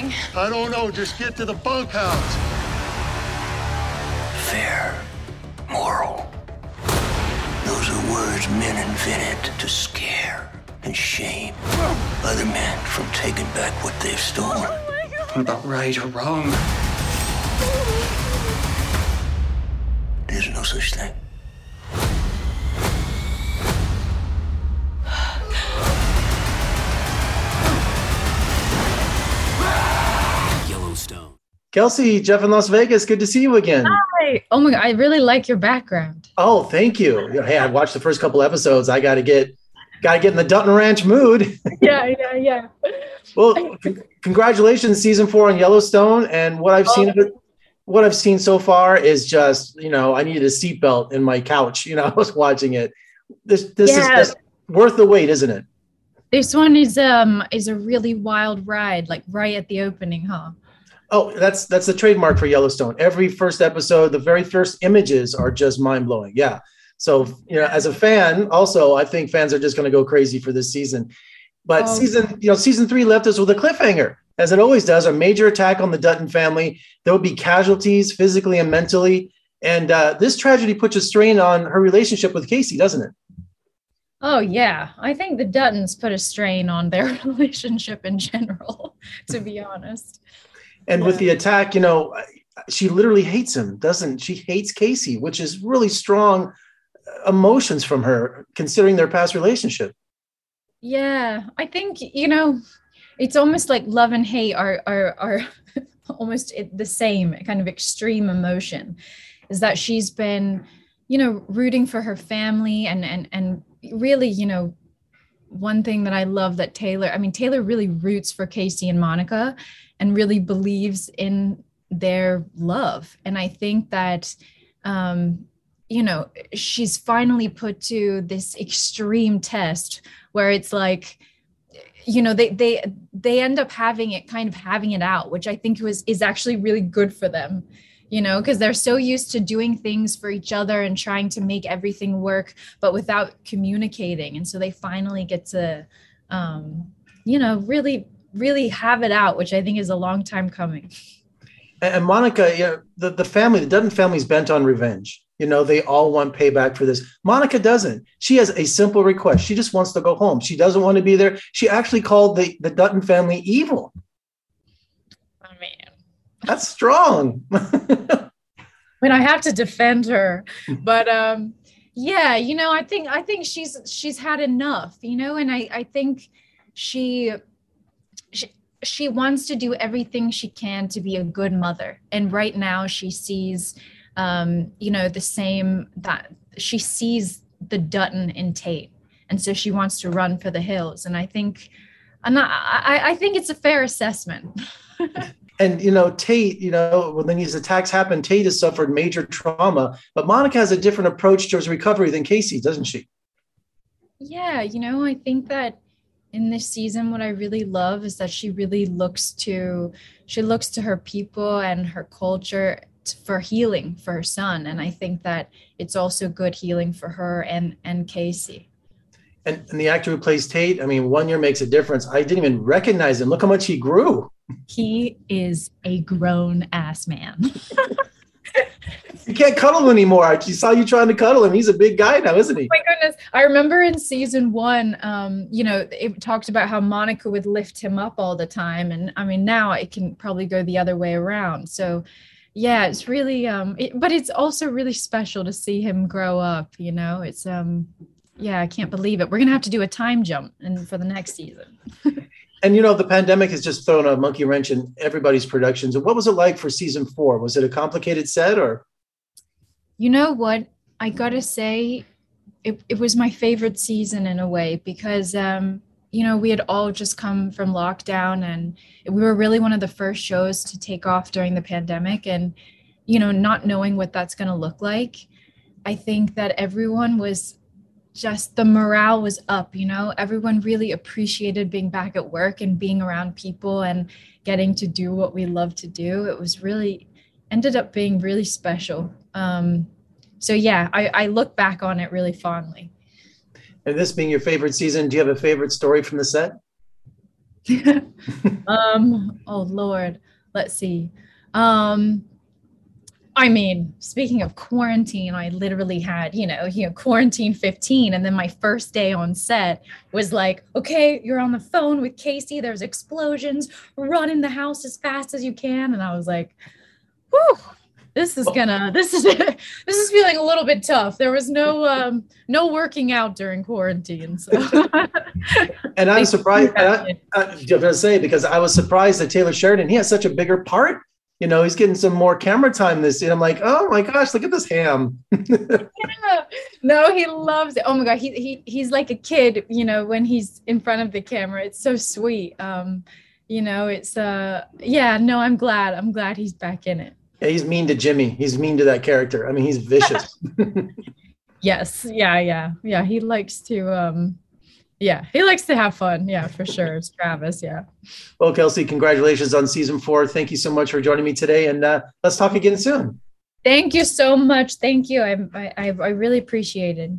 doing? I don't know. Just get to the bunkhouse. Fair. Moral. Those are words men invented to scare and shame other men from taking back what they've stolen. Oh about right or wrong. There's no such thing. Kelsey, Jeff in Las Vegas, good to see you again. Hi. Oh my god, I really like your background. Oh, thank you. Hey, I watched the first couple episodes. I got to get got to get in the Dutton Ranch mood. Yeah, yeah, yeah. well, c- congratulations, season four on Yellowstone, and what I've seen of it. What I've seen so far is just, you know, I needed a seatbelt in my couch. You know, I was watching it. This this Yeah. is worth the wait, isn't it? This one is um is a really wild ride, like right at the opening, huh? Oh, that's that's the trademark for Yellowstone. Every first episode, the very first images are just mind blowing. Yeah. So you know, as a fan, also I think fans are just going to go crazy for this season. But Oh. season, you know, season three left us with a cliffhanger, as it always does. A major attack on the Dutton family. There will be casualties physically and mentally, and uh, this tragedy puts a strain on her relationship with Kayce, doesn't it? Oh yeah, I think the Duttons put a strain on their relationship in general, to be honest. And with the attack, you know, she literally hates him, doesn't she? Hates Kayce, which is really strong emotions from her, considering their past relationship. Yeah, I think you know, it's almost like love and hate are are are almost the same kind of extreme emotion. Is that she's been, you know, rooting for her family and and and really, you know, one thing that I love that Taylor, I mean, Taylor really roots for Kayce and Monica and really believes in their love. And I think that, um, you know, she's finally put to this extreme test where it's like, you know, they they they end up having it kind of having it out, which I think was is actually really good for them you know, because they're so used to doing things for each other and trying to make everything work, but without communicating. And so they finally get to, um, you know, really, really have it out, which I think is a long time coming. And, Monica, you know, the, the family, the Dutton family's bent on revenge. You know, they all want payback for this. Monica doesn't. She has a simple request. She just wants to go home. She doesn't want to be there. She actually called the, the Dutton family evil. I That's strong. I mean, I have to defend her, but um, yeah, you know, I think I think she's she's had enough, you know, and I I think she she she wants to do everything she can to be a good mother, and right now she sees, um, you know, the same that she sees the Dutton in Tate, and so she wants to run for the hills, and I think. I'm I, I think it's a fair assessment. and you know tate you know when these attacks happen tate has suffered major trauma but monica has a different approach towards recovery than kayce doesn't she? Yeah, you know, I think that in this season what I really love is that she really looks to she looks to her people and her culture for healing for her son and I think that it's also good healing for her and and Kayce. and, and the actor who plays tate i mean one year makes a difference. I didn't even recognize him. Look how much he grew He is a grown ass man. you can't cuddle him anymore i just saw you trying to cuddle him he's a big guy now isn't he my goodness. I remember in season one, um, you know, it talked about how Monica would lift him up all the time. And I mean, now it can probably go the other way around. So, yeah, it's really, um, it, but it's also really special to see him grow up, you know, it's, um, yeah, I can't believe it. We're going to have to do a time jump and for the next season. and you know the pandemic has just thrown a monkey wrench in everybody's productions what was it like for season four was it a complicated set or You know what? I gotta say, it, it was my favorite season in a way because, um, you know, we had all just come from lockdown and we were really one of the first shows to take off during the pandemic. And, you know, not knowing what that's going to look like, I think that everyone was just the morale was up, you know, everyone really appreciated being back at work and being around people and getting to do what we love to do. It was really ended up being really special. Um, so yeah, I, I look back on it really fondly. and this being your favorite season do you have a favorite story from the set um, oh Lord, let's see. Um, I mean, speaking of quarantine, I literally had, you know, you know, quarantine 15. And then my first day on set was like, okay, you're on the phone with Kayce. There's explosions. Run in the house as fast as you can. And I was like, whew, this is gonna this is this is feeling a little bit tough. There was no um no working out during quarantine. So and I'm surprised. I, I, I'm gonna say because I was surprised that Taylor Sheridan he has such a bigger part you know, he's getting some more camera time this year. I'm like, oh my gosh, look at this ham. yeah. No, he loves it. Oh my god, he he he's like a kid, you know, when he's in front of the camera. It's so sweet. Um, you know, it's uh yeah, no, I'm glad. I'm glad he's back in it. Yeah, he's mean to Jimmy. He's mean to that character. I mean, he's vicious. yes. Yeah, yeah. Yeah, he likes to um yeah, he likes to have fun. Yeah, for sure. It's Travis. Yeah. Well, Kelsey, congratulations on season four. Thank you so much for joining me today, and uh, let's talk again soon. Thank you so much. Thank you. I I I really appreciate it.